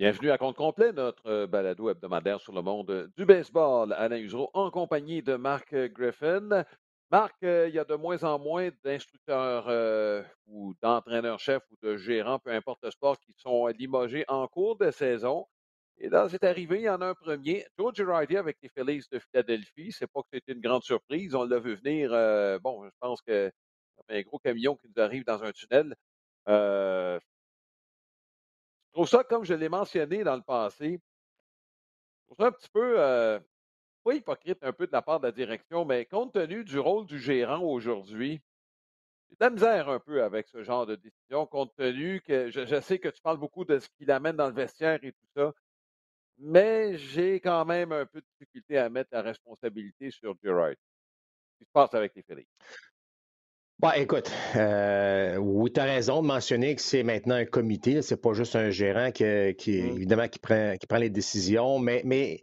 Bienvenue à compte complet, notre euh, balado hebdomadaire sur le monde du baseball. Alain Usereau en compagnie de Marc Griffin. Marc, euh, il y a de moins en moins d'instructeurs euh, ou d'entraîneurs-chefs ou de gérants, peu importe le sport, qui sont limogés en cours de saison. Et là, c'est arrivé, il y en a un premier, Joe Girardi avec les Phillies de Philadelphie. C'est pas que c'était une grande surprise. On l'a vu venir. bon, je pense que c'est un gros camion qui nous arrive dans un tunnel. Je trouve ça, comme je l'ai mentionné dans le passé, je trouve ça un petit peu, euh, pas hypocrite un peu de la part de la direction, mais compte tenu du rôle du gérant aujourd'hui, j'ai de la misère un peu avec ce genre de décision, compte tenu que je, sais que tu parles beaucoup de ce qu'il amène dans le vestiaire et tout ça, mais j'ai quand même un peu de difficulté à mettre la responsabilité sur Gerard. Ce qui se passe avec les Phillies. Bah, écoute, euh, oui, tu as raison de mentionner que c'est maintenant un comité, c'est pas juste un gérant qui, qui évidemment, qui prend, qui prend les décisions, mais mais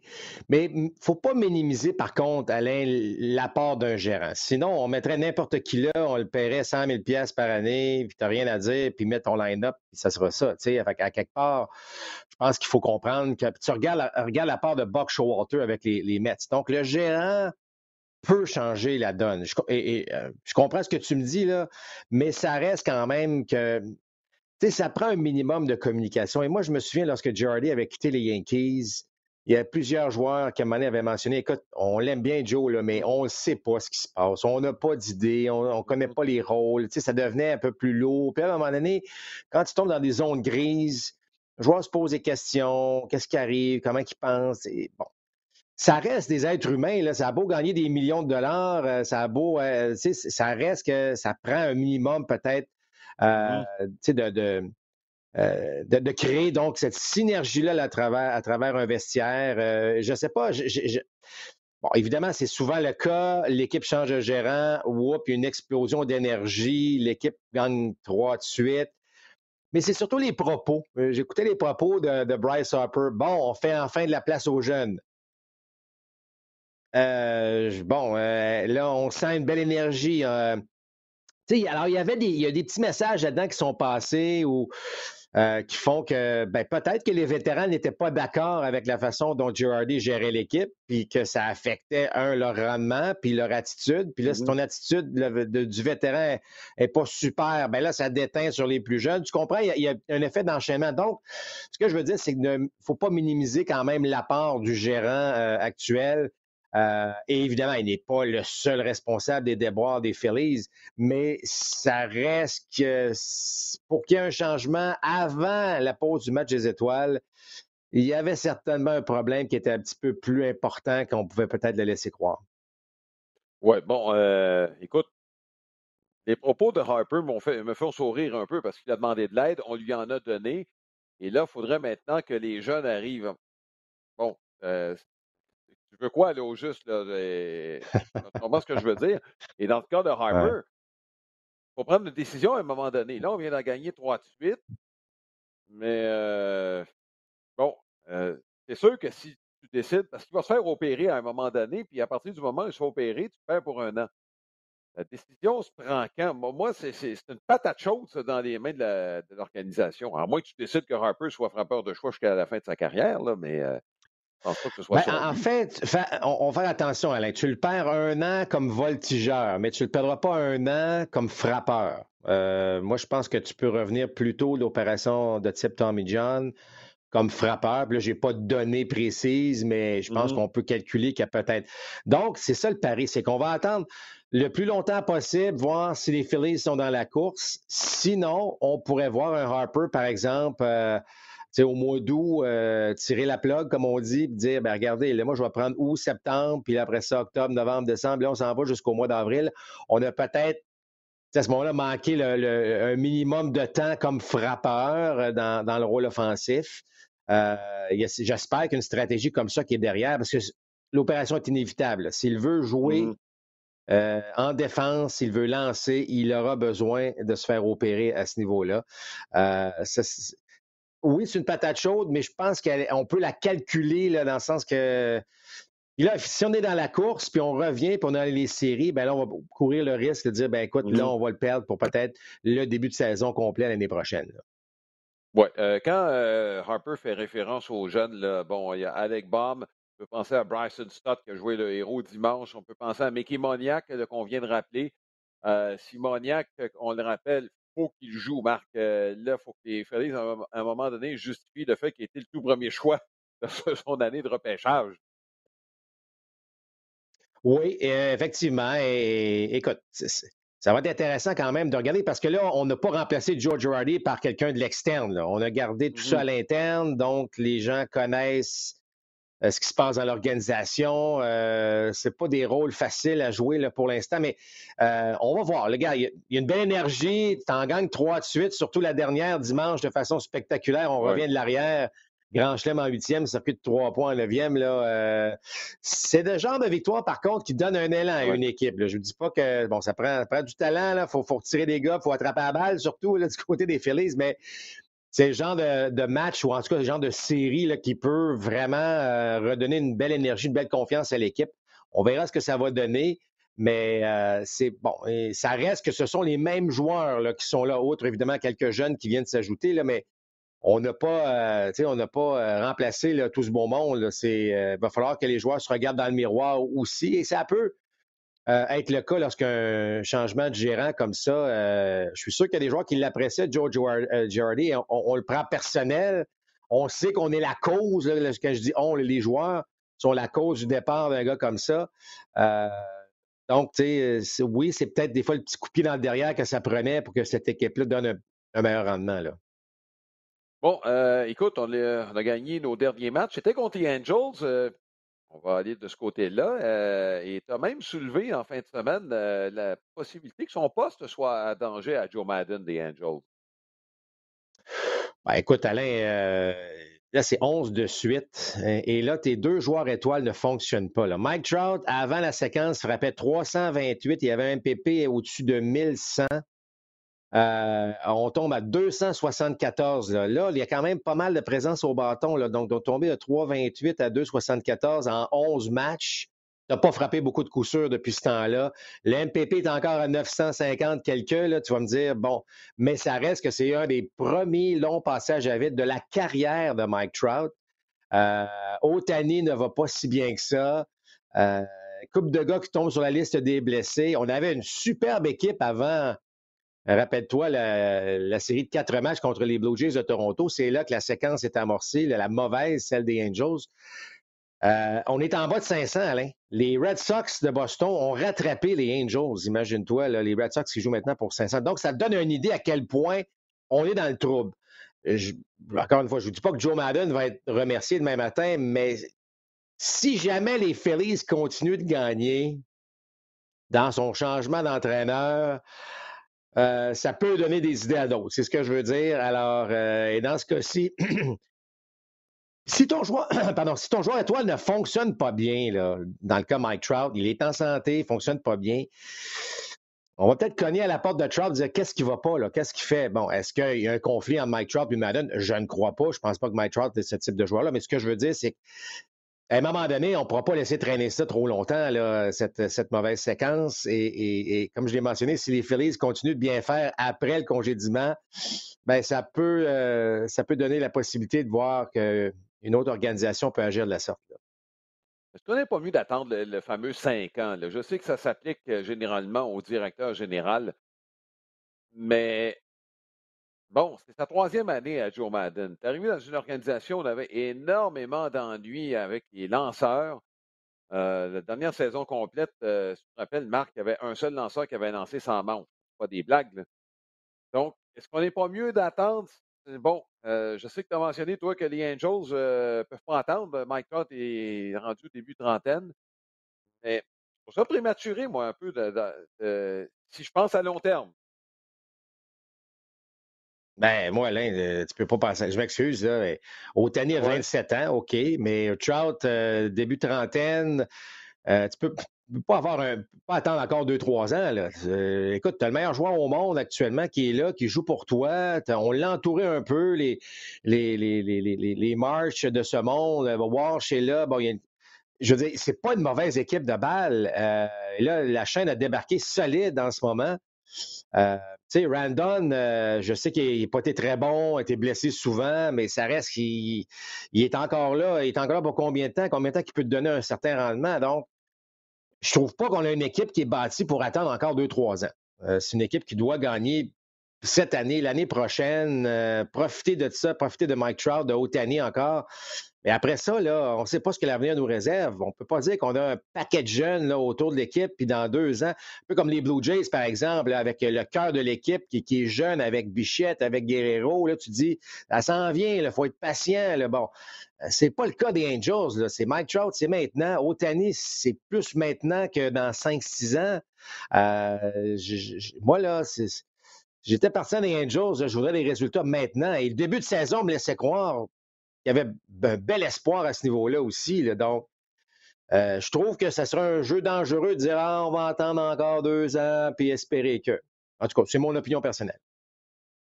mais faut pas minimiser, par contre, Alain, l'apport d'un gérant. Sinon, on mettrait n'importe qui là, on le paierait 100 000 par année, puis t'as rien à dire, puis mettre ton line-up, puis ça sera ça, tu sais. À quelque part, je pense qu'il faut comprendre que tu regardes, l'apport de Buck Showalter avec les, les Mets. Donc, le gérant peut changer la donne. Je, et, euh, je comprends ce que tu me dis, là, mais ça reste quand même que tu sais, ça prend un minimum de communication. Et moi, je me souviens lorsque Girardi avait quitté les Yankees, il y a plusieurs joueurs qui, à un moment donné, avaient mentionné Écoute, on l'aime bien, Joe, là, mais on ne sait pas ce qui se passe. On n'a pas d'idée, on ne connaît pas les rôles. Tu sais, ça devenait un peu plus lourd. Puis à un moment donné, quand tu tombes dans des zones grises, le joueur se pose des questions qu'est-ce qui arrive, comment il pense. Et, bon, ça reste des êtres humains. Là. Ça a beau gagner des millions de dollars, euh, ça a beau, euh, ça reste que ça prend un minimum peut-être euh, de, de, de, créer donc cette synergie-là à travers, à travers un vestiaire. je ne sais pas. Bon, évidemment, c'est souvent le cas. L'équipe change de gérant, whoop, il y a une explosion d'énergie, l'équipe gagne trois de suite. Mais c'est surtout les propos. J'écoutais les propos de, de Bryce Harper. Bon, on fait enfin de la place aux jeunes. Euh, bon, euh, là, on sent une belle énergie. Euh. alors, il y avait des, il y a des petits messages là-dedans qui sont passés ou qui font que ben, peut-être que les vétérans n'étaient pas d'accord avec la façon dont Girardi gérait l'équipe, puis que ça affectait, un, leur rendement, puis leur attitude. Puis là, si mm-hmm. ton attitude du vétéran n'est pas super, ben là, ça déteint sur les plus jeunes. Tu comprends? Il y a, un effet d'enchaînement. Donc, ce que je veux dire, c'est qu'il ne faut pas minimiser quand même l'apport du gérant actuel euh, et évidemment, il n'est pas le seul responsable des déboires des Phillies, mais ça reste que pour qu'il y ait un changement avant la pause du match des étoiles, il y avait certainement un problème qui était un petit peu plus important qu'on pouvait peut-être le laisser croire. Oui, bon, euh, écoute, les propos de Harper fait, me font sourire un peu parce qu'il a demandé de l'aide, on lui en a donné, et là, il faudrait maintenant que les jeunes arrivent. Bon, euh, tu veux quoi, là, au juste, là? Tu comprends ce que je veux dire? Et dans le cas de Harper, il faut prendre une décision à un moment donné. Là, on vient d'en gagner trois de suite. Mais euh, bon, euh, c'est sûr que si tu décides, parce qu'il va se faire opérer à un moment donné, puis à partir du moment où il se fait opérer, tu perds pour un an. La décision se prend quand? Moi, c'est une patate chaude dans les mains de l'organisation. À moins que tu décides que Harper soit frappeur de choix jusqu'à la fin de sa carrière, là, mais euh, ben, en fait, on, va faire attention, Alain. Tu le perds un an comme voltigeur, mais tu ne le perdras pas un an comme frappeur. Euh, moi, je pense que tu peux revenir plutôt l'opération de type Tommy John comme frappeur. Puis là, je n'ai pas de données précises, mais je pense mm-hmm. qu'on peut calculer qu'il y a peut-être. Donc, c'est ça le pari, c'est qu'on va attendre le plus longtemps possible, voir si les Phillies sont dans la course. Sinon, on pourrait voir un Harper, par exemple. Euh, au mois d'août, euh, tirer la plug, comme on dit, puis dire, ben regardez, là, moi, je vais prendre août, septembre, puis après ça, octobre, novembre, décembre, là, on s'en va jusqu'au mois d'avril. On a peut-être à ce moment-là, manqué le, un minimum de temps comme frappeur euh, dans, le rôle offensif. Euh, j'espère qu'une stratégie comme ça qui est derrière, parce que l'opération est inévitable. S'il veut jouer mm-hmm. en défense, s'il veut lancer, il aura besoin de se faire opérer à ce niveau-là oui, c'est une patate chaude, mais je pense qu'on peut la calculer là, dans le sens que là, si on est dans la course, puis on revient, puis on a les séries, ben là, on va courir le risque de dire, ben écoute, là, mm-hmm. on va le perdre pour peut-être le début de saison complet l'année prochaine. Oui. Euh, quand euh, Harper fait référence aux jeunes, là, bon, il y a Alec Baum, on peut penser à Bryson Stott qui a joué le héros dimanche. On peut penser à Mickey Moniak qu'on vient de rappeler. Euh, si Moniak, on le rappelle, faut qu'il joue, Marc. là, il faut que les Phillies, à un moment donné, justifient le fait qu'il était le tout premier choix de son année de repêchage. Oui, effectivement. Et, écoute, ça va être intéressant quand même de regarder parce que là, on n'a pas remplacé George Girardi par quelqu'un de l'externe. On a gardé tout ça à mm-hmm. l'interne, donc les gens connaissent euh, ce qui se passe dans l'organisation. Euh, c'est pas des rôles faciles à jouer là, pour l'instant, mais euh, on va voir. Le gars, il y, a une belle énergie. Tu en gagnes trois de suite, surtout la dernière dimanche de façon spectaculaire. On revient de l'arrière. Grand Chelem en huitième, circuit de trois points en neuvième. Là, euh, c'est le genre de victoire, par contre, qui donne un élan à une équipe. Je ne dis pas que bon, ça prend, du talent, il faut, faut retirer des gars, il faut attraper la balle, surtout là, du côté des Phillies, mais c'est le genre de, match, ou en tout cas le genre de série qui peut vraiment euh, redonner une belle énergie, une belle confiance à l'équipe. On verra ce que ça va donner. Mais euh, c'est bon, ça reste que ce sont les mêmes joueurs qui sont là, outre évidemment quelques jeunes qui viennent s'ajouter, mais on n'a pas, euh, on n'a pas remplacé tout ce bon monde. Il va falloir que les joueurs se regardent dans le miroir aussi. Et ça peut être le cas lorsqu'un changement de gérant comme ça. je suis sûr qu'il y a des joueurs qui l'apprécient, Joe Girardi. On, le prend personnel. On sait qu'on est la cause. quand je dis on, les joueurs sont la cause du départ d'un gars comme ça. donc, oui, c'est peut-être des fois le petit coup de pied dans le derrière que ça prenait pour que cette équipe-là donne un, meilleur rendement. Bon, euh, écoute, on a, gagné nos derniers matchs. C'était contre les Angels. Euh, on va aller de ce côté-là. Euh, et tu as même soulevé en fin de semaine la possibilité que son poste soit à danger à Joe Madden des Angels. Ben, écoute, Alain, là, c'est 11 de suite. Et là, tes deux joueurs étoiles ne fonctionnent pas. Mike Trout, avant la séquence, frappait 328. Il y avait un PP au-dessus de 1100. Euh, on tombe à 274. Là. il y a quand même pas mal de présence au bâton. Là. Donc, de tomber de 3,28 à 2,74 en 11 matchs. Tu pas frappé beaucoup de coups sûrs depuis ce temps-là. Le MPP est encore à 950 quelques. Là, tu vas me dire, bon, mais ça reste que c'est un des premiers longs passages à vide de la carrière de Mike Trout. Euh, Otani ne va pas si bien que ça. Euh, coupe de gars qui tombent sur la liste des blessés. On avait une superbe équipe avant Rappelle-toi la, série de quatre matchs contre les Blue Jays de Toronto. C'est là que la séquence est amorcée, la mauvaise, celle des Angels. Euh, on est en bas de 500, Alain. Les Red Sox de Boston ont rattrapé les Angels, imagine-toi, les Red Sox qui jouent maintenant pour 500. Donc, ça donne une idée à quel point on est dans le trouble. encore une fois, je ne vous dis pas que Joe Madden va être remercié demain matin, mais si jamais les Phillies continuent de gagner dans son changement d'entraîneur, euh, ça peut donner des idées à d'autres. C'est ce que je veux dire. Alors, euh, et dans ce cas-ci, si ton joueur, pardon, si ton joueur étoile ne fonctionne pas bien, là, dans le cas Mike Trout, il est en santé, il ne fonctionne pas bien. On va peut-être cogner à la porte de Trout dire qu'est-ce qui va pas, qu'est-ce qu'il fait? Bon, est-ce qu'il y a un conflit entre Mike Trout et Madden? Je ne crois pas. Je ne pense pas que Mike Trout est ce type de joueur-là. Mais ce que je veux dire, c'est que à un moment donné, on ne pourra pas laisser traîner ça trop longtemps, là, cette, mauvaise séquence. Et, comme je l'ai mentionné, si les Phillies continuent de bien faire après le congédiement, ben, ça, peut, euh, ça peut donner la possibilité de voir qu'une autre organisation peut agir de la sorte. Est-ce qu'on n'est pas mieux d'attendre le, fameux cinq ans? Je sais que ça s'applique euh, généralement au directeur général, mais Bon, c'est sa troisième année à Joe Madden. Tu arrivé dans une organisation où on avait énormément d'ennuis avec les lanceurs. Euh, la dernière saison complète, euh, si tu te rappelles, Marc, il y avait un seul lanceur qui avait lancé sans manche. Pas des blagues. Donc, est-ce qu'on n'est pas mieux d'attendre? Bon, euh, je sais que tu as mentionné, toi, que les Angels ne peuvent pas attendre. Mike Trott est rendu au début trentaine. Mais je trouve ça prématuré, moi, un peu, si je pense à long terme. Ben, moi, Alain, euh, tu peux pas penser. Je m'excuse, là. Otani a 27 ans, OK, mais Trout, euh, début trentaine, euh, tu peux pas avoir un, pas attendre encore deux, trois ans. Là. écoute, tu as le meilleur joueur au monde actuellement qui est là, qui joue pour toi. On l'a entouré un peu, les, les, les, les, les, marches de ce monde. Walsh est là. Bon, il y a je veux dire, c'est pas une mauvaise équipe de balle. là, la chaîne a débarqué solide en ce moment. Euh, tu sais, Randon, euh, je sais qu'il n'a pas été très bon, a été blessé souvent, mais ça reste qu'il il est encore là. Il est encore là pour combien de temps? Combien de temps qu'il peut te donner un certain rendement? Donc, je trouve pas qu'on a une équipe qui est bâtie pour attendre encore deux, trois ans. Euh, c'est une équipe qui doit gagner cette année, l'année prochaine, profiter de ça, profiter de Mike Trout de année encore. Mais après ça, là, on ne sait pas ce que l'avenir nous réserve. On ne peut pas dire qu'on a un paquet de jeunes là, autour de l'équipe, puis dans deux ans, un peu comme les Blue Jays, par exemple, avec le cœur de l'équipe qui, est jeune, avec Bichette, avec Guerrero, là, tu dis, ça s'en vient, il faut être patient. Là. Bon, euh, c'est pas le cas des Angels. C'est Mike Trout, c'est maintenant. Otani, c'est plus maintenant que dans 5-6 ans. Euh, moi, là, c'est J'étais parti des Angels, je voudrais des résultats maintenant. Et le début de saison me laissait croire qu'il y avait un bel espoir à ce niveau-là aussi. Donc, euh, je trouve que ça serait un jeu dangereux de dire ah, on va attendre encore deux ans puis espérer que. En tout cas, c'est mon opinion personnelle.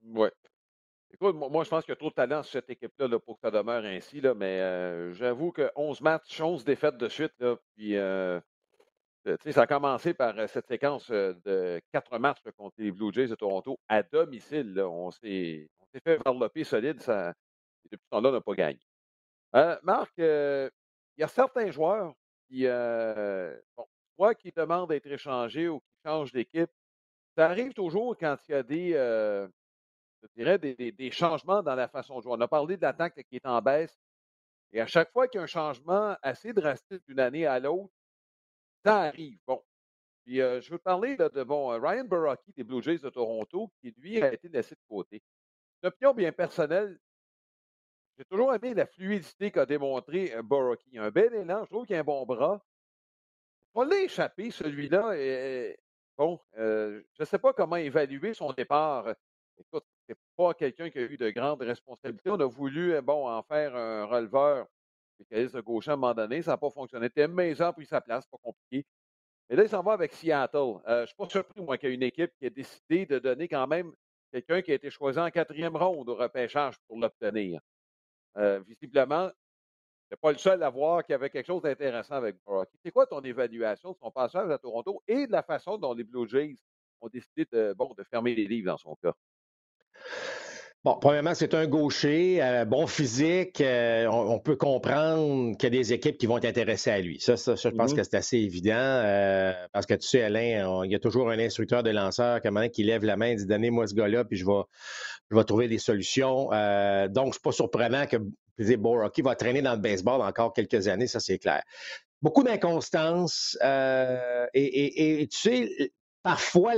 Oui. Écoute, moi, je pense qu'il y a trop de talent sur cette équipe-là pour que ça demeure ainsi. Mais euh, j'avoue que 11 matchs, 11 défaites de suite, là, puis euh, euh, ça a commencé par cette séquence de quatre matchs contre les Blue Jays de Toronto à domicile. On s'est fait varloper solide. Ça, depuis ce temps-là, on n'a pas gagné. Marc, il y a certains joueurs qui, bon, soit qui demandent d'être échangés ou qui changent d'équipe. Ça arrive toujours quand il y a des, je dirais, des, changements dans la façon de jouer. On a parlé de l'attaque qui est en baisse. Et à chaque fois qu'il y a un changement assez drastique d'une année à l'autre, ça arrive. Bon. Puis euh, je veux parler de bon, euh, Ryan Baraki des Blue Jays de Toronto, qui lui a été laissé de côté. Une opinion bien personnelle. J'ai toujours aimé la fluidité qu'a démontré euh, Baraki. Un bel élan, je trouve qu'il a un bon bras. On l'a échappé, celui-là. Bon, je ne sais pas comment évaluer son départ. Écoute, c'est pas quelqu'un qui a eu de grandes responsabilités. On a voulu bon, en faire un releveur spécialiste de gauche à un moment donné. Ça n'a pas fonctionné. Tim Maison a pris sa place, pas compliqué. Mais là, il s'en va avec Seattle. Euh, je ne suis pas surpris, moi, qu'il y ait une équipe qui a décidé de donner quand même quelqu'un qui a été choisi en quatrième ronde au repêchage pour l'obtenir. Euh, visiblement, n'est pas le seul à voir qu'il y avait quelque chose d'intéressant avec Brocky. C'est quoi ton évaluation de son passage à Toronto et de la façon dont les Blue Jays ont décidé bon, de fermer les livres dans son cas? Bon, premièrement, c'est un gaucher, euh, bon physique. Euh, on, peut comprendre qu'il y a des équipes qui vont être intéressées à lui. Ça, ça, je pense mm-hmm. que c'est assez évident. Euh, parce que tu sais, Alain, il y a toujours un instructeur de lanceur qui lève la main et dit Donnez-moi ce gars-là, puis je vais, je vais trouver des solutions. donc, c'est pas surprenant que Boraki va traîner dans le baseball encore quelques années, ça c'est clair. Beaucoup d'inconstance. Et, tu sais, parfois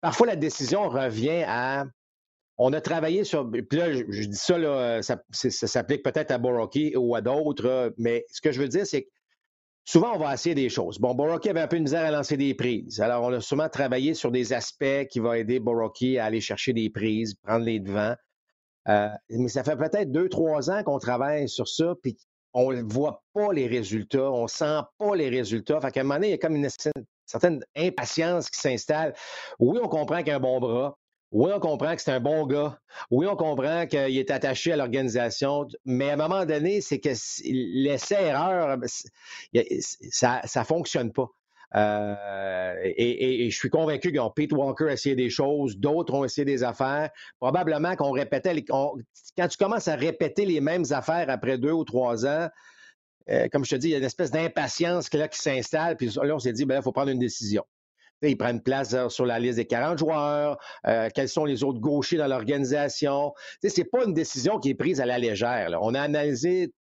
parfois la décision revient à on a travaillé sur. Puis là, je, dis ça, là, ça, s'applique peut-être à Boroki ou à d'autres, mais ce que je veux dire, c'est que souvent, on va essayer des choses. Bon, Boroki avait un peu de misère à lancer des prises. Alors, on a souvent travaillé sur des aspects qui vont aider Boroki à aller chercher des prises, prendre les devants. Euh, mais ça fait peut-être deux, trois ans qu'on travaille sur ça, puis on ne voit pas les résultats, on ne sent pas les résultats. Fait qu'à un moment donné, il y a comme une certaine impatience qui s'installe. Oui, on comprend qu'il y a un bon bras. Oui, on comprend que c'est un bon gars. Oui, on comprend qu'il est attaché à l'organisation. Mais à un moment donné, c'est que l'essai-erreur, ça ne fonctionne pas. Euh, et, je suis convaincu que Pete Walker a essayé des choses, d'autres ont essayé des affaires. Probablement qu'on répétait, quand tu commences à répéter les mêmes affaires après deux ou trois ans, euh, comme je te dis, il y a une espèce d'impatience qui s'installe. Puis là, on s'est dit, ben, il faut prendre une décision. Ils prennent place euh, sur la liste des 40 joueurs, euh, quels sont les autres gauchers dans l'organisation. Ce n'est pas une décision qui est prise à la légère. On a analysé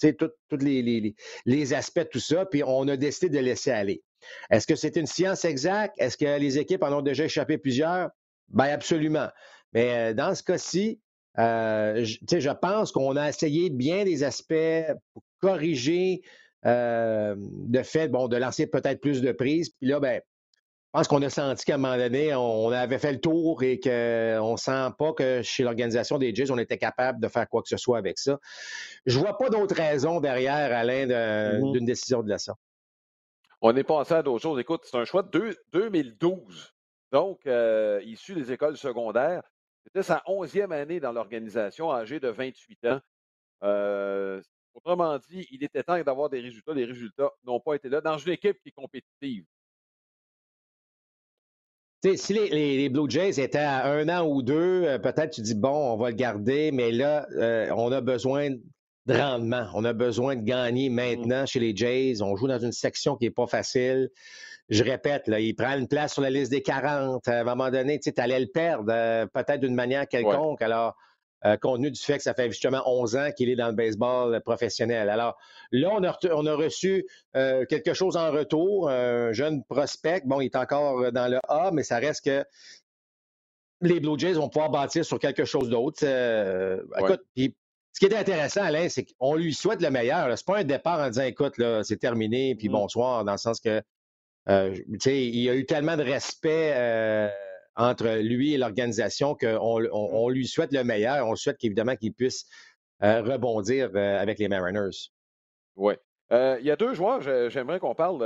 tous les, aspects de tout ça, puis on a décidé de laisser aller. Est-ce que c'est une science exacte? Est-ce que les équipes en ont déjà échappé plusieurs? Bien, absolument. Mais euh, dans ce cas-ci, je pense qu'on a essayé bien des aspects pour corriger le fait bon, de lancer peut-être plus de prises. Puis là, ben, je pense qu'on a senti qu'à un moment donné, on avait fait le tour et qu'on ne sent pas que chez l'organisation des Jays, on était capable de faire quoi que ce soit avec ça. Je ne vois pas d'autres raisons derrière, Alain, mm-hmm. d'une décision de la sorte. On est passé à d'autres choses. Écoute, c'est un choix de 2012. Donc, euh, issu des écoles secondaires. C'était sa onzième année dans l'organisation, âgé de 28 ans. Euh, autrement dit, il était temps d'avoir des résultats. Les résultats n'ont pas été là dans une équipe qui est compétitive. Si les, Blue Jays étaient à un an ou deux, euh, peut-être tu dis, bon, on va le garder, mais là, euh, on a besoin de rendement. On a besoin de gagner mm. maintenant chez les Jays. On joue dans une section qui n'est pas facile. Je répète, là, il prend une place sur la liste des 40. À un moment donné, tu allais le perdre, euh, peut-être d'une manière quelconque. Alors, euh, compte tenu du fait que ça fait justement 11 ans qu'il est dans le baseball professionnel. Alors là, on a, on a reçu euh, quelque chose en retour, un jeune prospect. Bon, il est encore dans le A, mais ça reste que les Blue Jays vont pouvoir bâtir sur quelque chose d'autre. Euh, écoute, ce qui est intéressant, Alain, c'est qu'on lui souhaite le meilleur. C'est pas un départ en disant, écoute, là, c'est terminé, puis mm. bonsoir, dans le sens que, tu sais, il y a eu tellement de respect entre lui et l'organisation qu'on on, lui souhaite le meilleur. On souhaite qu'évidemment qu'il puisse euh, rebondir euh, avec les Mariners. Oui. Euh, il y a deux joueurs, j'aimerais qu'on parle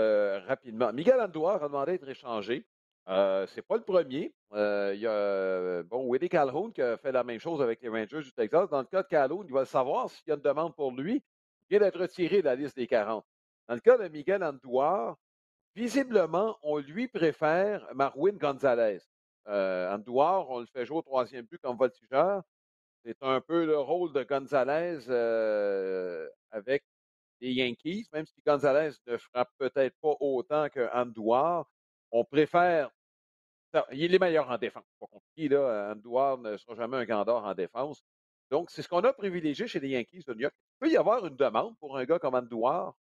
rapidement. Miguel Andouar a demandé d'être échangé. c'est pas le premier. il y a bon, Willie Calhoun qui a fait la même chose avec les Rangers du Texas. Dans le cas de Calhoun, il va savoir s'il y a une demande pour lui. Il vient d'être retiré de la liste des 40. Dans le cas de Miguel Andouar, visiblement, on lui préfère Marwin Gonzalez. Euh, Andouar, on le fait jouer au troisième but comme voltigeur. C'est un peu le rôle de Gonzalez euh, avec les Yankees, même si Gonzalez ne frappe peut-être pas autant que Andouar. On préfère. Il est meilleur en défense. Pas compliqué, là. Andouar ne sera jamais un gandor en défense. Donc, c'est ce qu'on a privilégié chez les Yankees de New York. Il peut y avoir une demande pour un gars comme Andouar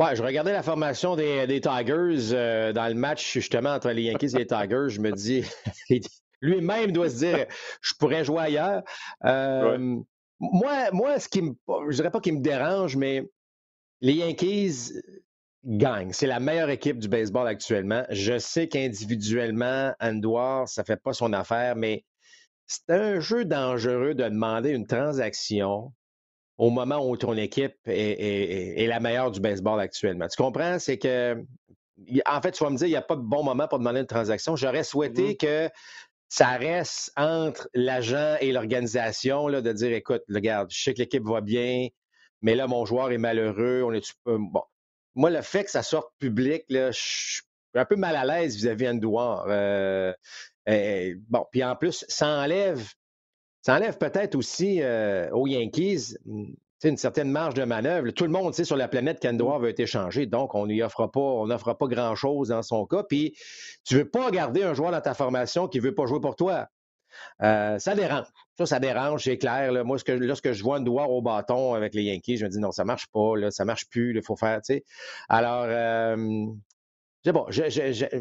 Ouais, je regardais la formation des, Tigers euh, dans le match justement entre les Yankees et les Tigers. Je me dis, lui-même doit se dire, je pourrais jouer ailleurs. Euh, moi, moi, ce qui me, je dirais pas qu'il me dérange, mais les Yankees gagnent. C'est la meilleure équipe du baseball actuellement. Je sais qu'individuellement, Andoir, ça fait pas son affaire, mais c'est un jeu dangereux de demander une transaction au moment où ton équipe est, la meilleure du baseball actuellement. Tu comprends? C'est que, en fait, tu vas me dire, il n'y a pas de bon moment pour demander une transaction. J'aurais souhaité mm-hmm. que ça reste entre l'agent et l'organisation de dire, écoute, regarde, je sais que l'équipe va bien, mais là, mon joueur est malheureux. On est bon. Moi, le fait que ça sorte public, là, je suis un peu mal à l'aise vis-à-vis d'Andouar. Euh, bon, puis en plus, ça enlève ça enlève peut-être aussi euh, aux Yankees hmm, une certaine marge de manœuvre. Tout le monde sait sur la planète qu'Andoir mm. veut être échangé, donc on n'offre pas, on n'offre pas grand-chose dans son cas. Puis tu ne veux pas garder un joueur dans ta formation qui ne veut pas jouer pour toi. Euh, ça dérange. Ça, ça dérange, c'est clair. Moi, lorsque je vois Andoir au bâton avec les Yankees, je me dis non, ça ne marche pas, là, ça marche plus, il faut faire, tu sais. Alors, euh, bon,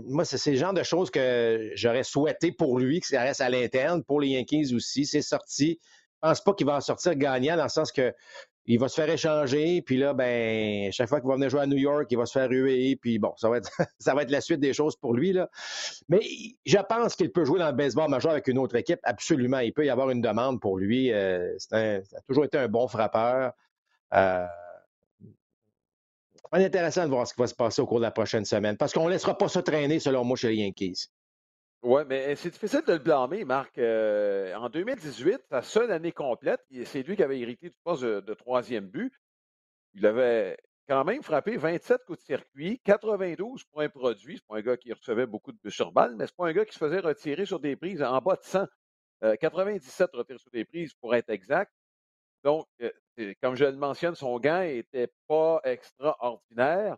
moi, c'est le genre de choses que j'aurais souhaité pour lui, que ça reste à l'interne, pour les Yankees aussi. C'est sorti. Je pense pas qu'il va en sortir gagnant dans le sens que il va se faire échanger, puis là, ben, chaque fois qu'il va venir jouer à New York, il va se faire ruer, puis bon, ça va être, ça va être la suite des choses pour lui, là. Mais je pense qu'il peut jouer dans le baseball majeur avec une autre équipe, absolument. Il peut y avoir une demande pour lui. Euh, un, ça a toujours été un bon frappeur. Euh, va être intéressant de voir ce qui va se passer au cours de la prochaine semaine, parce qu'on ne laissera pas se traîner, selon moi, chez les Yankees. Oui, mais c'est difficile de le blâmer, Marc. Euh, en 2018, sa seule année complète, c'est lui qui avait hérité du poste de, troisième but. Il avait quand même frappé 27 coups de circuit, 92 points produits. C'est pas un gars qui recevait beaucoup de buts sur balle, mais c'est pas un gars qui se faisait retirer sur des prises en bas de 100. 97 euh, retirés sur des prises pour être exact. Donc, euh, comme je le mentionne, son gant n'était pas extraordinaire,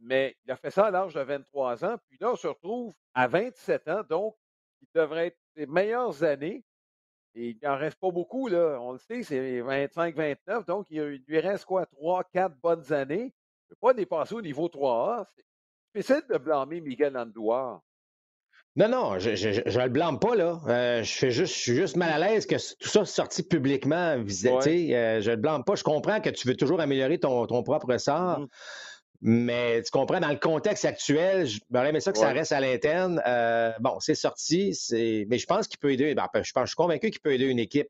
mais il a fait ça à l'âge de 23 ans. Puis là, on se retrouve à 27 ans, donc il devrait être ses meilleures années. Et il n'en reste pas beaucoup, là. On le sait, c'est 25-29, donc il lui reste quoi, 3-4 bonnes années. Il ne peut pas dépasser au niveau 3A. C'est difficile de blâmer Miguel Andouar. Non, non, je ne le blâme pas, là. Euh, je, fais juste, je suis juste mal à l'aise que tout ça soit sorti publiquement. Euh, je ne le blâme pas. Je comprends que tu veux toujours améliorer ton, propre sort. Mm-hmm. Mais tu comprends, dans le contexte actuel, j'aurais aimé ça que ça reste à l'interne. Euh, bon, c'est sorti, mais je pense qu'il peut aider. Ben, je, pense, je suis convaincu qu'il peut aider une équipe.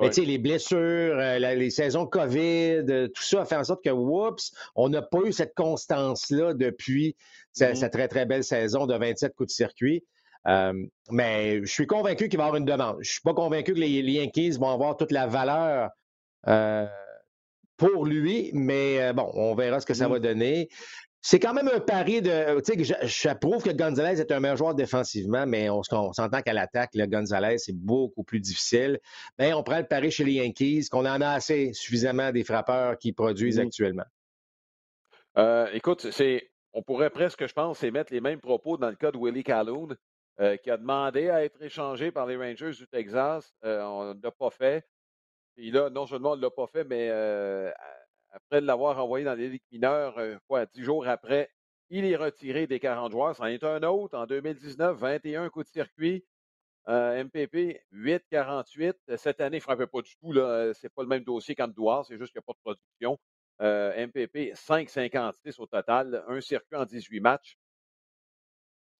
Mais tu sais, les blessures, les saisons COVID, tout ça a fait en sorte que, oups, on n'a pas eu cette constance-là depuis cette très, très belle saison de 27 coups de circuit. Euh, mais je suis convaincu qu'il va y avoir une demande. Je ne suis pas convaincu que les, Yankees vont avoir toute la valeur euh, pour lui, mais euh, bon, on verra ce que ça va mm. donner. c'est quand même un pari de. Tu sais, j'approuve que Gonzalez est un meilleur joueur défensivement, mais on, s'entend qu'à l'attaque, le Gonzalez, c'est beaucoup plus difficile. Mais on prend le pari chez les Yankees, qu'on en a assez suffisamment des frappeurs qui produisent mmh. actuellement. Euh, écoute, c'est, on pourrait presque, je pense, mettre les mêmes propos dans le cas de Willie Calhoun, euh, qui a demandé à être échangé par les Rangers du Texas. Euh, on ne l'a pas fait. Et là, non seulement on ne l'a pas fait, mais après l'avoir envoyé dans les ligues mineures, euh, quoi, dix jours après, il est retiré des 40 joueurs. C'en est un autre en 2019, 21 coups de circuit. MPP 8,48. Cette année, il ne frappait pas du tout. Ce n'est pas le même dossier qu'Andouard, c'est juste qu'il n'y a pas de production. MPP 5,56 au total, un circuit en 18 matchs.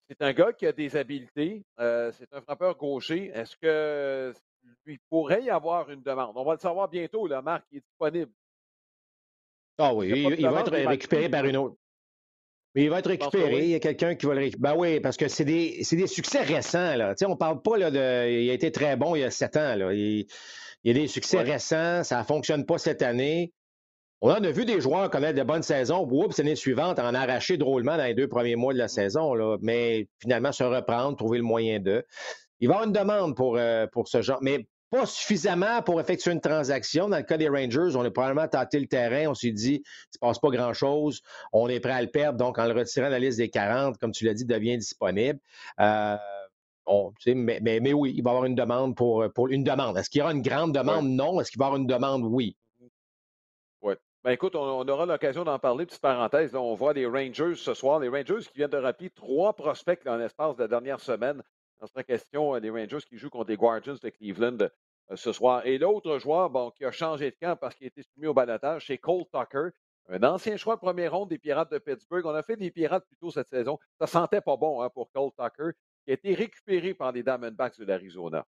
C'est un gars qui a des habiletés. Euh, c'est un frappeur gaucher. Est-ce que lui pourrait y avoir une demande? On va le savoir bientôt. La marque est disponible. Ah oui, il, va être récupéré par une autre. Mais il va être récupéré. Il y a quelqu'un qui va le récupérer. Ben oui, parce que c'est des, des, succès récents. Là. on ne parle pas là, de. Il a été très bon il y a sept ans. Là. Il, y a des succès récents. Ça ne fonctionne pas cette année. On a vu des joueurs connaître de bonnes saisons. Oups, l'année suivante, en arracher drôlement dans les deux premiers mois de la saison. Là. Mais finalement, se reprendre, trouver le moyen de. Il va y avoir une demande pour, euh, pour ce genre. Mais pas suffisamment pour effectuer une transaction. Dans le cas des Rangers, on a probablement tâté le terrain. On s'est dit, il ne se passe pas grand-chose. On est prêt à le perdre. Donc, en le retirant de la liste des 40, comme tu l'as dit, devient disponible. Euh, mais, mais, oui, il va y avoir une demande pour, pour une demande. Est-ce qu'il y aura une grande demande? Non. Est-ce qu'il va y avoir une demande? Oui. Ben écoute, on, aura l'occasion d'en parler. Petite parenthèse, on voit les Rangers ce soir. Les Rangers qui viennent de rappeler trois prospects dans l'espace de la dernière semaine. Dans cette question, les Rangers qui jouent contre les Guardians de Cleveland euh, ce soir. Et l'autre joueur bon, qui a changé de camp parce qu'il a été soumis au balotage, c'est Cole Tucker, un ancien choix de première ronde des Pirates de Pittsburgh. On a fait des Pirates plus tôt cette saison. Ça sentait pas bon hein, pour Cole Tucker, qui a été récupéré par les Diamondbacks de l'Arizona.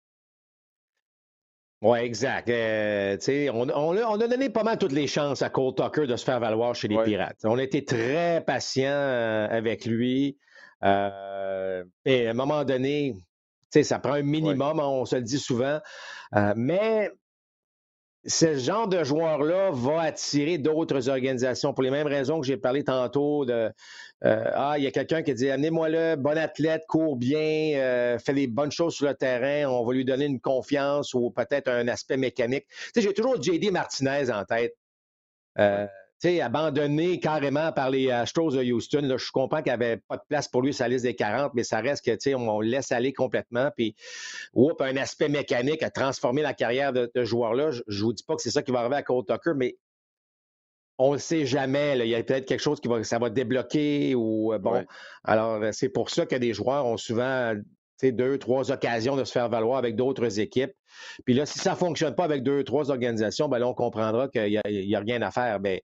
Oui, exact. Euh, on, on, a donné pas mal toutes les chances à Cole Tucker de se faire valoir chez les Pirates. On a été très patient euh, avec lui. et à un moment donné, ça prend un minimum, on se le dit souvent. Euh, mais ce genre de joueur-là va attirer d'autres organisations pour les mêmes raisons que j'ai parlé tantôt de euh, Ah, il y a quelqu'un qui dit Amenez-moi-le, bon athlète, court bien, euh, fait les bonnes choses sur le terrain, on va lui donner une confiance ou peut-être un aspect mécanique. j'ai toujours JD Martinez en tête sais, abandonné carrément par les Astros de Houston. Là, je comprends qu'il n'y avait pas de place pour lui sur la liste des 40, mais ça reste que, tu sais, on, le laisse aller complètement. Puis, un aspect mécanique a transformé la carrière de ce joueur-là. Je ne vous dis pas que c'est ça qui va arriver à Cole Tucker, mais on ne sait jamais. Il y a peut-être quelque chose qui va, ça va débloquer ou euh. Alors, c'est pour ça que des joueurs ont souvent deux, trois occasions de se faire valoir avec d'autres équipes. Puis là, si ça ne fonctionne pas avec deux, trois organisations, ben là, on comprendra qu'il n'y a, rien à faire. Ben,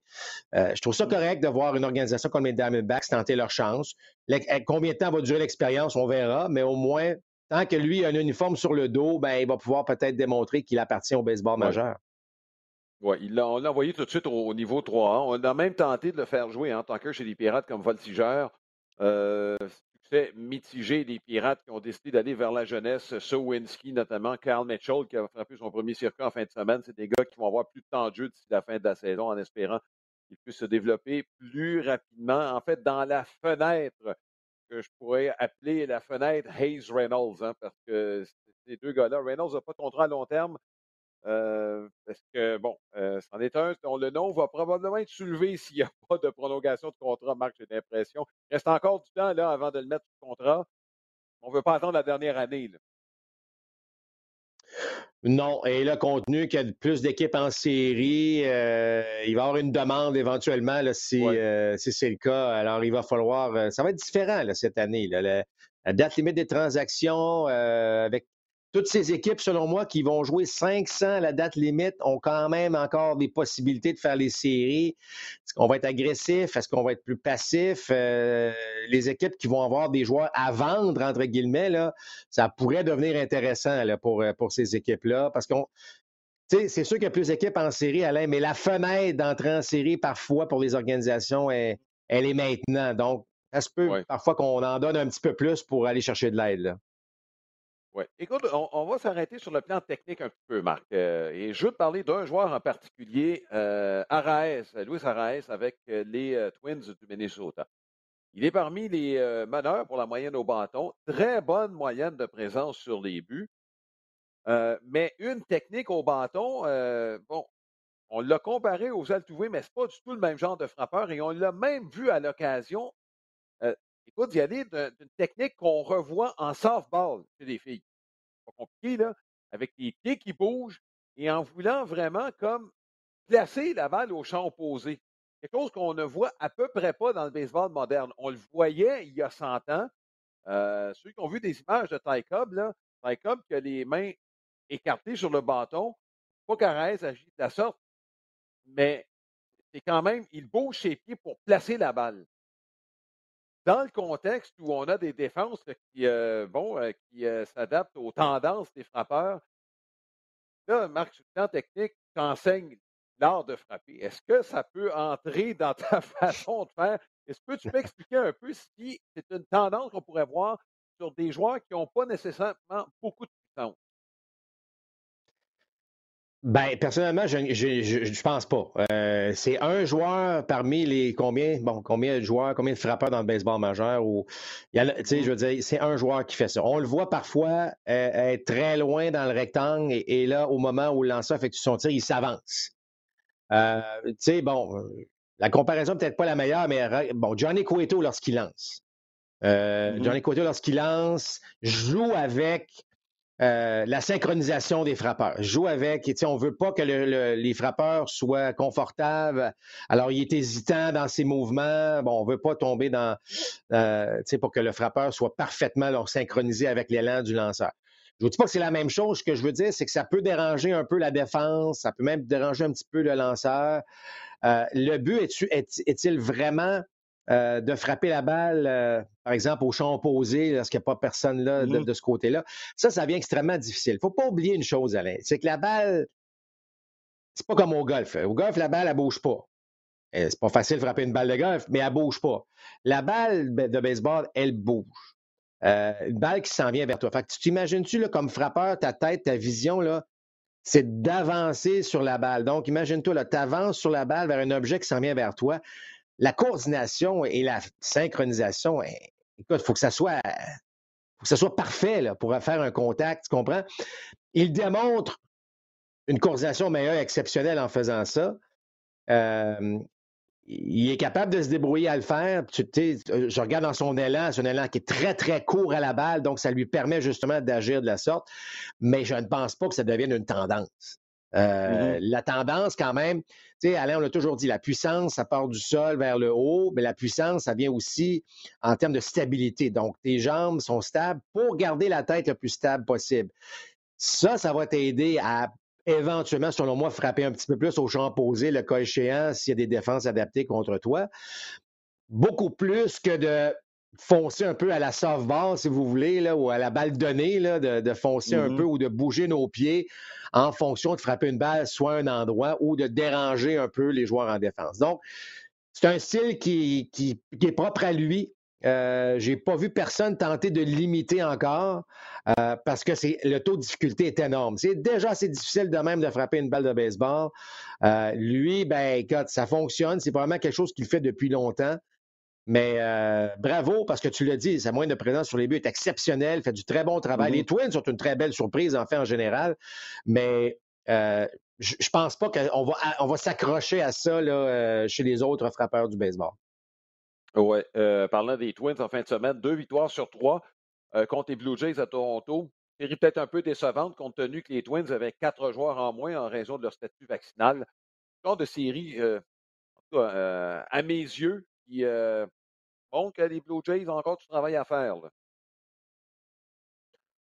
euh, je trouve ça correct de voir une organisation comme les Diamondbacks tenter leur chance. Eh, combien de temps va durer l'expérience, on verra, mais au moins, tant que lui a un uniforme sur le dos, ben, il va pouvoir peut-être démontrer qu'il appartient au baseball majeur. Oui, on l'a envoyé tout de suite au, niveau 3 On a même tenté de le faire jouer en tant que chez les Pirates comme voltigeur. Euh, fait mitigé des Pirates qui ont décidé d'aller vers la jeunesse. Sowinski, notamment, Carl Mitchell, qui a frappé son premier circuit en fin de semaine. C'est des gars qui vont avoir plus de temps de jeu d'ici la fin de la saison en espérant qu'ils puissent se développer plus rapidement. En fait, dans la fenêtre que je pourrais appeler la fenêtre Hayes Reynolds, hein, parce que ces deux gars-là, Reynolds n'a pas de contrat à long terme. Euh, parce que, bon, euh, c'en est un dont le nom va probablement être soulevé s'il n'y a pas de prolongation de contrat, Marc, j'ai l'impression. Il reste encore du temps là, avant de le mettre sous contrat. On ne veut pas attendre la dernière année. Non, et là, compte tenu qu'il y a plus d'équipes en série, euh, il va y avoir une demande éventuellement si, c'est le cas. Alors, il va falloir. ça va être différent cette année. la, date limite des transactions avec toutes ces équipes, selon moi, qui vont jouer 500 à la date limite, ont quand même encore des possibilités de faire les séries. Est-ce qu'on va être agressif? Est-ce qu'on va être plus passif? Euh, les équipes qui vont avoir des joueurs à vendre, entre guillemets, là, ça pourrait devenir intéressant pour, euh, pour ces équipes-là. Parce qu'on c'est sûr qu'il y a plus d'équipes en série, Alain, mais la fenêtre d'entrée en série, parfois, pour les organisations, elle, est maintenant. Donc, ça se peut parfois qu'on en donne un petit peu plus pour aller chercher de l'aide. Oui. Écoute, on, va s'arrêter sur le plan technique un petit peu, Marc. Euh, et je veux te parler d'un joueur en particulier, euh, Araez, Luis avec euh, les euh, Twins du Minnesota. Il est parmi les meneurs pour la moyenne au bâton. Très bonne moyenne de présence sur les buts. mais une technique au bâton, bon, on l'a comparé aux Altuve, mais ce n'est pas du tout le même genre de frappeur. Et on l'a même vu à l'occasion Écoute, il y a d'une technique qu'on revoit en softball chez les filles. Pas compliqué, là, avec les pieds qui bougent et en voulant vraiment comme placer la balle au champ opposé. Quelque chose qu'on ne voit à peu près pas dans le baseball moderne. On le voyait il y a 100 ans. Euh, ceux qui ont vu des images de Ty Cobb, là, Ty Cobb qui a les mains écartées sur le bâton, pas agit de la sorte, mais c'est quand même, il bouge ses pieds pour placer la balle dans le contexte où on a des défenses qui, euh, bon, euh, qui euh, s'adaptent aux tendances des frappeurs, là, Marc, sur le plan technique, tu enseignes l'art de frapper. Est-ce que ça peut entrer dans ta façon de faire? Est-ce que tu peux expliquer un peu si c'est une tendance qu'on pourrait voir sur des joueurs qui n'ont pas nécessairement beaucoup de puissance? Ben, personnellement, je ne pense pas. Euh, c'est un joueur parmi les combien, bon, combien de joueurs, combien de frappeurs dans le baseball majeur ou je veux dire, c'est un joueur qui fait ça. On le voit parfois euh, être très loin dans le rectangle et, là, au moment où le lanceur effectue son tir, il s'avance. Euh, tu sais, bon, la comparaison peut-être pas la meilleure, mais bon, Johnny Cueto lorsqu'il lance. Mm-hmm. Johnny Cueto lorsqu'il lance joue avec euh, la synchronisation des frappeurs. Joue avec, et on ne veut pas que les frappeurs soient confortables. Alors, il est hésitant dans ses mouvements. Bon, on ne veut pas tomber dans, euh, pour que le frappeur soit parfaitement synchronisé avec l'élan du lanceur. Je ne vous dis pas que c'est la même chose. Ce que je veux dire, c'est que ça peut déranger un peu la défense, ça peut même déranger un petit peu le lanceur. Euh, le but est-il vraiment euh, de frapper la balle, euh, par exemple, au champ opposé, lorsqu'il n'y a pas personne là de, mm-hmm. ce côté-là. Ça, ça devient extrêmement difficile. Il ne faut pas oublier une chose, Alain, c'est que la balle, c'est pas comme au golf. Au golf, la balle, elle ne bouge pas. Euh, c'est pas facile de frapper une balle de golf, mais elle ne bouge pas. La balle de baseball, elle bouge. une balle qui s'en vient vers toi. Fait que tu t'imagines-tu, comme frappeur, ta tête, ta vision, là, c'est d'avancer sur la balle. Donc, imagine-toi, tu avances sur la balle vers un objet qui s'en vient vers toi la coordination et la synchronisation, eh, écoute, il faut que ça soit parfait pour faire un contact, tu comprends? Il démontre une coordination meilleure exceptionnelle en faisant ça. Euh, il est capable de se débrouiller à le faire. je regarde dans son élan, c'est un élan qui est très, très court à la balle, donc ça lui permet justement d'agir de la sorte. Mais je ne pense pas que ça devienne une tendance. Euh, mm-hmm. La tendance, quand même, tu sais, Alain, on a toujours dit, la puissance, ça part du sol vers le haut, mais la puissance, ça vient aussi en termes de stabilité. Donc, tes jambes sont stables pour garder la tête le plus stable possible. Ça, ça va t'aider à éventuellement, selon moi, frapper un petit peu plus au champ opposé, le cas échéant, s'il y a des défenses adaptées contre toi. Beaucoup plus que de foncer un peu à la softball, si vous voulez, là, ou à la balle donnée, là, de, foncer un mm-hmm. peu ou de bouger nos pieds en fonction de frapper une balle soit un endroit ou de déranger un peu les joueurs en défense. Donc, c'est un style qui, qui, est propre à lui. Euh, j'ai pas vu personne tenter de limiter encore euh, parce que c'est le taux de difficulté est énorme. C'est déjà assez difficile de même de frapper une balle de baseball. Euh, lui, ben écoute, ça fonctionne. C'est probablement quelque chose qu'il fait depuis longtemps. Mais euh, bravo, parce que tu l'as dit, sa moyenne de présence sur les buts est exceptionnelle, fait du très bon travail. Les mm-hmm. Twins sont une très belle surprise, en fait, en général. Mais euh, je ne pense pas qu'on va, on va s'accrocher à ça là, euh, chez les autres frappeurs du baseball. Oui. parlant des Twins en fin de semaine, deux victoires sur trois contre les Blue Jays à Toronto. Série peut-être un peu décevante compte tenu que les Twins avaient quatre joueurs en moins en raison de leur statut vaccinal. Genre de série, à mes yeux, qui donc, les Blue Jays ont encore du travail à faire.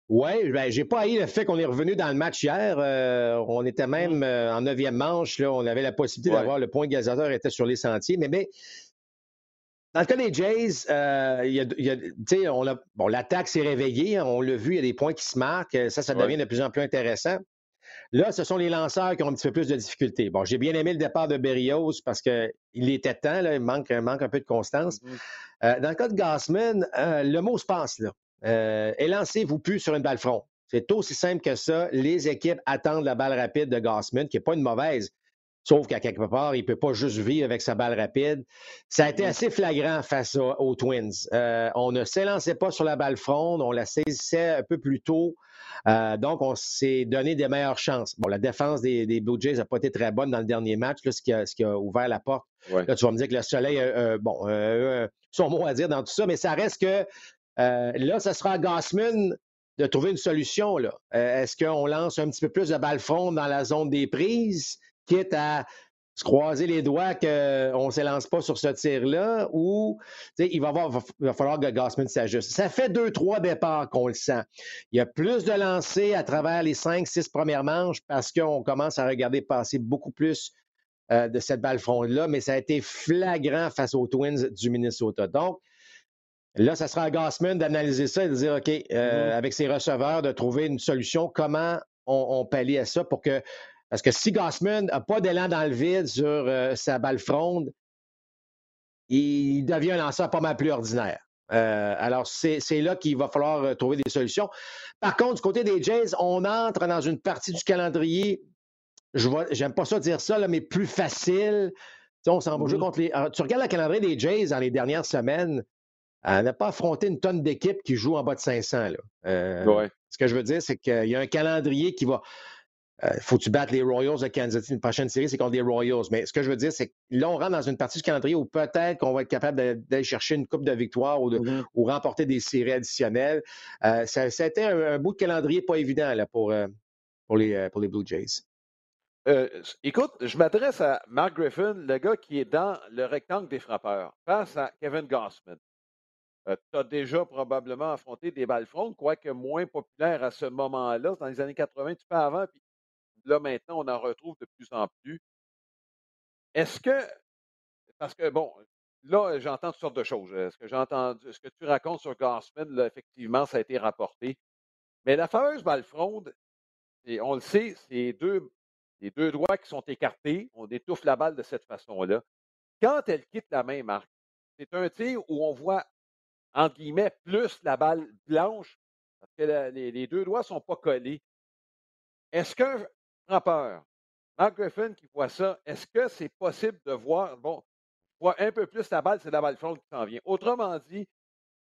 Oui, ben, j'ai pas haï le fait qu'on est revenu dans le match hier. Euh, on était même mmh. euh, en neuvième manche. Là, on avait la possibilité d'avoir le point gazateur était sur les sentiers. Mais, mais dans le cas des Jays, euh, y a, on a, bon, l'attaque s'est réveillée. On l'a vu, il y a des points qui se marquent. Ça, ça devient de plus en plus intéressant. Là, ce sont les lanceurs qui ont un petit peu plus de difficultés. Bon, j'ai bien aimé le départ de Berrios parce qu'il était temps, là, il manque, manque un peu de constance. Mm-hmm. Euh, dans le cas de Gassman, euh, le mot se passe là. Euh, élancez-vous plus sur une balle front. C'est aussi simple que ça. Les équipes attendent la balle rapide de Gossman, qui n'est pas une mauvaise. Sauf qu'à quelque part, il ne peut pas juste vivre avec sa balle rapide. Ça a été assez flagrant face aux Twins. Euh, on ne s'élançait pas sur la balle fronde, on la saisissait un peu plus tôt. Euh, donc, on s'est donné des meilleures chances. Bon, la défense des, Blue Jays n'a pas été très bonne dans le dernier match, ce, qui a, ouvert la porte. Là, tu vas me dire que le soleil, a bon, son mot à dire dans tout ça, mais ça reste que là, ce sera à Gossman de trouver une solution. Là. Est-ce qu'on lance un petit peu plus de balles fronde dans la zone des prises? Quitte à se croiser les doigts qu'on ne s'élance pas sur ce tir-là, ou il va, va falloir que Gossman s'ajuste. Ça fait deux, trois départs qu'on le sent. Il y a plus de lancers à travers les cinq, six premières manches parce qu'on commence à regarder passer beaucoup plus euh, de cette balle fronde-là, mais ça a été flagrant face aux Twins du Minnesota. Donc, là, ça sera à Gossman d'analyser ça et de dire, OK, euh, mm-hmm. avec ses receveurs, de trouver une solution, comment on, on pallie à ça pour que parce que si Gossman n'a pas d'élan dans le vide sur euh, sa balle fronde, il devient un lanceur pas mal plus ordinaire. Euh, alors, c'est là qu'il va falloir euh, trouver des solutions. Par contre, du côté des Jays, on entre dans une partie du calendrier, je n'aime pas ça dire ça, mais plus facile. on s'en va jouer mm-hmm. contre les. tu regardes le calendrier des Jays dans les dernières semaines, on n'a pas affronté une tonne d'équipes qui jouent en bas de 500. Ce que je veux dire, c'est qu'il y a un calendrier qui va. Il euh, faut que tu battes les Royals de Kansas City. Une prochaine série, c'est contre les Royals. Mais ce que je veux dire, c'est que là, on rentre dans une partie du calendrier où peut-être qu'on va être capable d'aller chercher une coupe de victoire ou, de, mm-hmm. ou remporter des séries additionnelles. Euh, ça, a été un, bout de calendrier pas évident là, pour, euh, pour, les, pour les Blue Jays. écoute, je m'adresse à Mark Griffin, le gars qui est dans le rectangle des frappeurs, face à Kevin Gossman. tu as déjà probablement affronté des balles frondes, quoique moins populaires à ce moment-là. Dans les années 80, tu fais avant, puis là, maintenant, on en retrouve de plus en plus. Est-ce que, parce que, bon, là, j'entends toutes sortes de choses. Ce que ce que tu racontes sur Gassman, là, effectivement, ça a été rapporté. Mais la fameuse balle fronde, et on le sait, c'est deux, les deux doigts qui sont écartés. On étouffe la balle de cette façon-là. Quand elle quitte la main, Marc, c'est un tir où on voit, entre guillemets, plus la balle blanche, parce que les, les, deux doigts ne sont pas collés. Est-ce qu'un peur. Mark Griffin qui voit ça, est-ce que c'est possible de voir, bon, voit un peu plus la balle, c'est la balle fronde qui s'en vient. Autrement dit,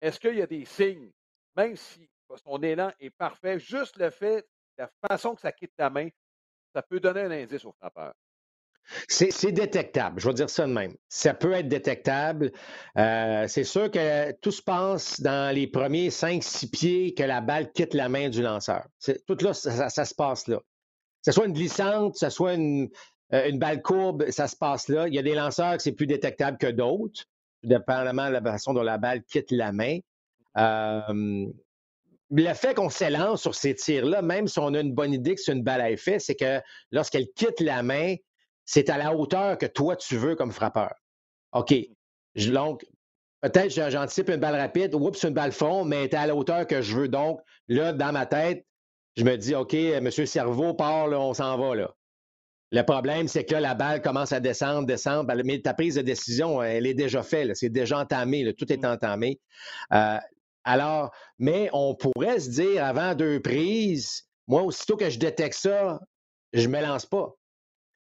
est-ce qu'il y a des signes, même si son élan est parfait, juste le fait, la façon que ça quitte ta main, ça peut donner un indice au frappeur? C'est détectable, je vais dire ça de même. Ça peut être détectable. Euh, c'est sûr que tout se passe dans les premiers 5-6 pieds que la balle quitte la main du lanceur. Tout là, ça, se passe là ce soit une glissante, que ce soit une, euh, une, balle courbe, ça se passe là. Il y a des lanceurs que c'est plus détectable que d'autres, dépendamment de la façon dont la balle quitte la main. Euh, le fait qu'on s'élance sur ces tirs-là, même si on a une bonne idée que c'est une balle à effet, c'est que lorsqu'elle quitte la main, c'est à la hauteur que toi tu veux comme frappeur. OK. Donc, peut-être j'anticipe une balle rapide, oups, une balle fond, mais elle est à la hauteur que je veux. Donc, là, dans ma tête, je me dis, OK, Monsieur Cerveau part, on s'en va. Là. Le problème, c'est que la balle commence à descendre, descendre. Mais ta prise de décision, elle est déjà faite. C'est déjà entamé. tout est mmh. entamé. Euh, alors, mais on pourrait se dire, avant deux prises, moi, aussitôt que je détecte ça, je ne me lance pas.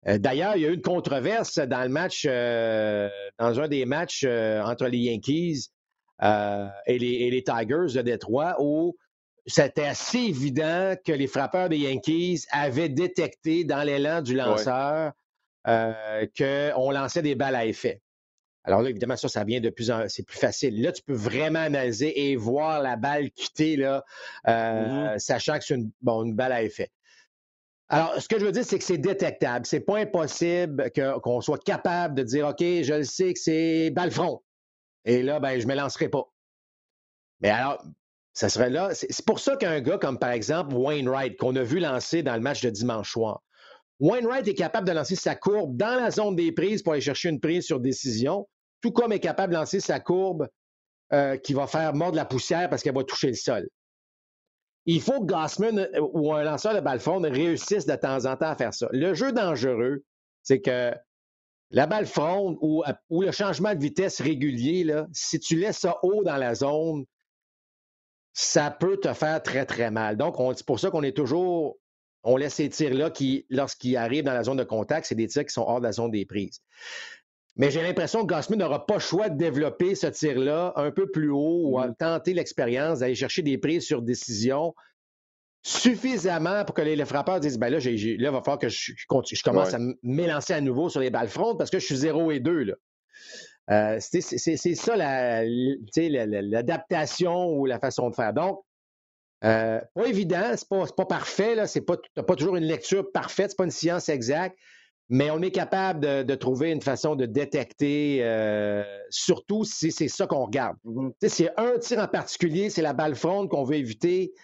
Euh, d'ailleurs, il y a eu une controverse dans le match, euh, dans un des matchs entre les Yankees et les, et, les, Tigers de Détroit, où c'était assez évident que les frappeurs des Yankees avaient détecté dans l'élan du lanceur euh, qu'on lançait des balles à effet. Alors là, évidemment, ça, ça vient de plus en c'est plus facile. Là, tu peux vraiment analyser et voir la balle quitter, là, euh, mm-hmm. sachant que c'est une, une balle à effet. Alors, ce que je veux dire, c'est que c'est détectable. C'est pas impossible qu'on soit capable de dire, OK, je le sais que c'est balle front. Et là, ben, je ne me lancerai pas. Mais alors, ça serait là. C'est pour ça qu'un gars comme, par exemple, Wainwright, qu'on a vu lancer dans le match de dimanche soir, Wainwright est capable de lancer sa courbe dans la zone des prises pour aller chercher une prise sur décision, tout comme est capable de lancer sa courbe euh, qui va faire mordre la poussière parce qu'elle va toucher le sol. Il faut que Gossman euh, ou un lanceur de balle fronde réussisse de temps en temps à faire ça. Le jeu dangereux, c'est que la balle fronde ou, euh, ou, le changement de vitesse régulier, là, si tu laisses ça haut dans la zone, ça peut te faire très, très mal. Donc, c'est pour ça qu'on est toujours, on laisse ces tirs-là qui, lorsqu'ils arrivent dans la zone de contact, c'est des tirs qui sont hors de la zone des prises. Mais j'ai l'impression que Gossman n'aura pas le choix de développer ce tir-là un peu plus haut ou mm. tenter l'expérience d'aller chercher des prises sur décision suffisamment pour que les, frappeurs disent ben là, là, il va falloir que je, commence à m'élancer à nouveau sur les balles frontes parce que je suis 0 et 2. Là. Euh, c'est ça l'adaptation ou la façon de faire. Donc, euh, pas évident, c'est pas, pas parfait, là, c'est pas, pas toujours une lecture parfaite, c'est pas une science exacte, mais on est capable de, trouver une façon de détecter, euh, surtout si c'est ça qu'on regarde. Mm-hmm. Si c'est un tir en particulier, c'est la balle fronde qu'on veut éviter,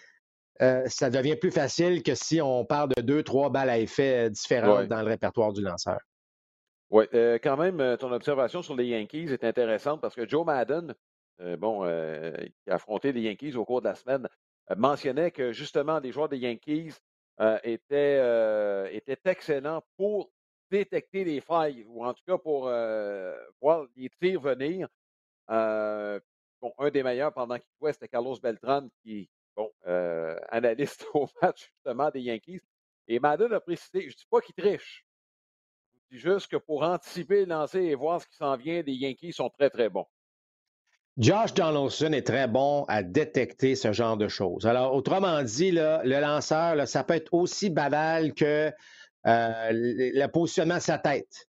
euh, ça devient plus facile que si on parle de deux, trois balles à effet différentes dans le répertoire du lanceur. Oui, euh, quand même, ton observation sur les Yankees est intéressante parce que Joe Madden, bon, qui a affronté les Yankees au cours de la semaine, mentionnait que justement, les joueurs des Yankees étaient, étaient excellents pour détecter les failles, ou en tout cas pour voir les tirs venir. bon, un des meilleurs pendant qu'il jouait, c'était Carlos Beltran, qui, bon, analyste au match justement des Yankees. Et Madden a précisé, je ne dis pas qu'il triche. Juste que pour anticiper, lancer et voir ce qui s'en vient, les Yankees sont très, très bons. Josh Donaldson est très bon à détecter ce genre de choses. Alors, autrement dit, le lanceur, ça peut être aussi banal que euh, le positionnement de sa tête.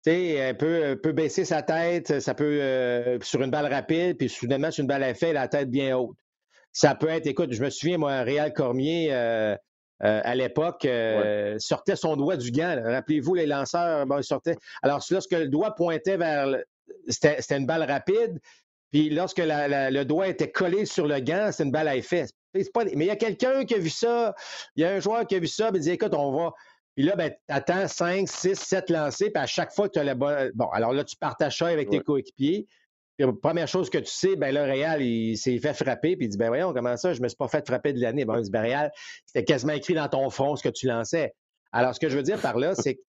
sais, elle peut, peut, baisser sa tête, ça peut euh, sur une balle rapide, puis soudainement, sur une balle à effet, la tête bien haute. Ça peut être, écoute, je me souviens, moi, Réal Cormier, euh, à l'époque, sortait son doigt du gant. Rappelez-vous, les lanceurs, bon, sortaient. Alors, lorsque le doigt pointait vers. C'était une balle rapide, puis lorsque le doigt était collé sur le gant, c'était une balle à effet. Mais il y a quelqu'un qui a vu ça, il y a un joueur qui a vu ça, il dit écoute, on va, puis là, ben, attends 5, 6, 7 lancés, puis à chaque fois que tu as le bon. Bon, alors là, tu partages ça avec tes coéquipiers. La première chose que tu sais, ben là, Réal, il s'est fait frapper, puis il dit Ben voyons, comment ça, je ne me suis pas fait frapper de l'année. Ben, il dit Ben Réal, c'était quasiment écrit dans ton front ce que tu lançais. Alors, ce que je veux dire par là, c'est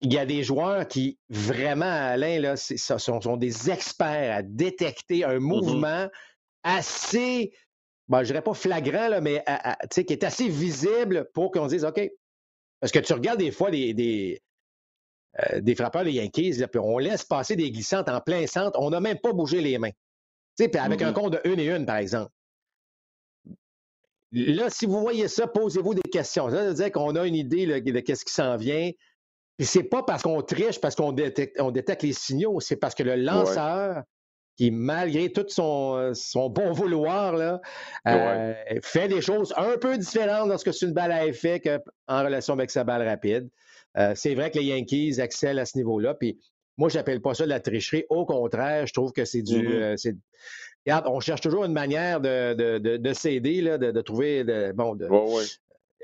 qu'il y a des joueurs qui, vraiment, Alain, là, sont, sont, des experts à détecter un mm-hmm. mouvement assez, bon, je dirais pas flagrant, là, mais qui est assez visible pour qu'on dise OK, parce que tu regardes des fois des, des, euh, frappeurs des Yankees, puis on laisse passer des glissantes en plein centre, on n'a même pas bougé les mains. Puis avec un compte de une et une, par exemple. Là, si vous voyez ça, posez-vous des questions. Ça veut dire qu'on a une idée de ce qui s'en vient. Puis c'est pas parce qu'on triche, parce qu'on détecte, on détecte les signaux, c'est parce que le lanceur, qui, malgré tout son, son bon vouloir, là, euh, fait des choses un peu différentes lorsque c'est une balle à effet qu'en relation avec sa balle rapide. Euh, c'est vrai que les Yankees excellent à ce niveau-là. Puis moi, je n'appelle pas ça de la tricherie. Au contraire, je trouve que c'est du. Mm-hmm. Euh, regarde, on cherche toujours une manière de, de, de, s'aider, de, de, trouver. De, bon, de,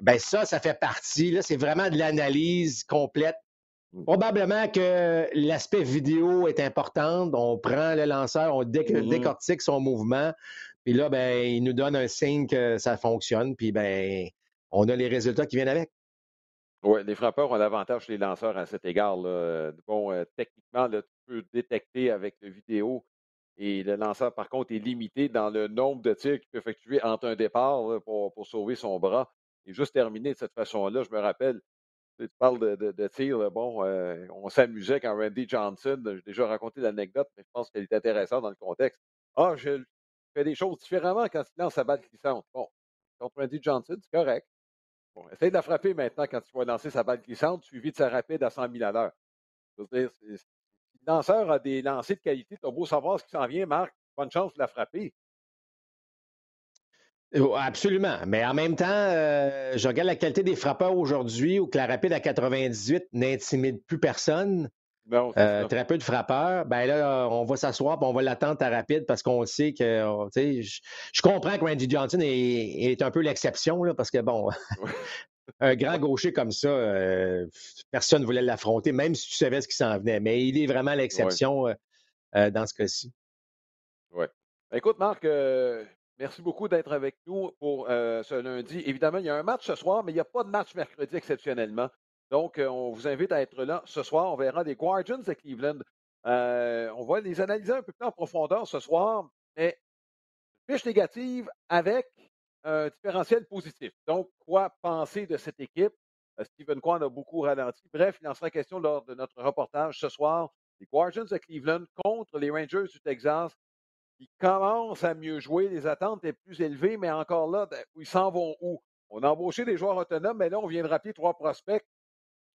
ben ça, ça fait partie. Là, c'est vraiment de l'analyse complète Mm. Probablement que l'aspect vidéo est important. On prend le lanceur, on mm-hmm. décortique son mouvement, puis là, ben, il nous donne un signe que ça fonctionne, puis ben, on a les résultats qui viennent avec. Oui, les frappeurs ont l'avantage les lanceurs à cet égard. Bon, euh, techniquement, tu peux détecter avec le vidéo et le lanceur, par contre, est limité dans le nombre de tirs qu'il peut effectuer entre un départ pour, pour, sauver son bras. Et juste terminer de cette façon-là, je me rappelle, tu parles de, de, tir, bon, euh, on s'amusait quand Randy Johnson, j'ai déjà raconté l'anecdote, mais je pense qu'elle est intéressante dans le contexte. Ah, je fais des choses différemment quand il lance sa balle glissante. Bon, contre Randy Johnson, c'est correct. Essaye de la frapper maintenant quand tu vas lancer sa balle glissante, suivi de sa rapide à 100 000 à l'heure. Si le lanceur a des lancers de qualité, tu as beau savoir ce qui s'en vient, Marc, bonne chance de la frapper. Oh, absolument. Mais en même temps, euh, je regarde la qualité des frappeurs aujourd'hui où que la rapide à 98 n'intimide plus personne. Euh, très peu de frappeurs. Ben là, on va s'asseoir et on va l'attendre à rapide parce qu'on sait que. Oh, je, je comprends que Randy Johnson est, un peu l'exception parce que, bon, un grand gaucher comme ça, euh, personne ne voulait l'affronter, même si tu savais ce qui s'en venait. Mais il est vraiment l'exception dans ce cas-ci. Oui. Ben, écoute, Marc, Merci beaucoup d'être avec nous pour euh, ce lundi. Évidemment, il y a un match ce soir, mais il n'y a pas de match mercredi exceptionnellement. Donc, euh, on vous invite à être là ce soir. On verra des Guardians de Cleveland. Euh, on va les analyser un peu plus en profondeur ce soir. Mais fiche négative avec un différentiel positif. Donc, quoi penser de cette équipe? Euh, Stephen Kwan a beaucoup ralenti. Bref, il en sera question lors de notre reportage ce soir. Les Guardians de Cleveland contre les Rangers du Texas qui commencent à mieux jouer. Les attentes étaient plus élevées, mais encore là, ben, ils s'en vont où? On a embauché des joueurs autonomes, mais là, on vient de rappeler trois prospects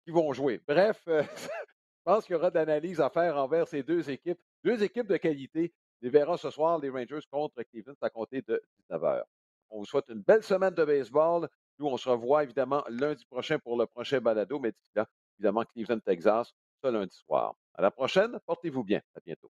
qui vont jouer. Bref, euh, je pense qu'il y aura de l'analyse à faire envers ces deux équipes. Deux équipes de qualité. Les verra ce soir, les Rangers contre Cleveland, à compter de 19h. On vous souhaite une belle semaine de baseball. Nous, on se revoit évidemment lundi prochain pour le prochain balado, mais là, évidemment, Cleveland, Texas, ce lundi soir. À la prochaine, portez-vous bien. À bientôt.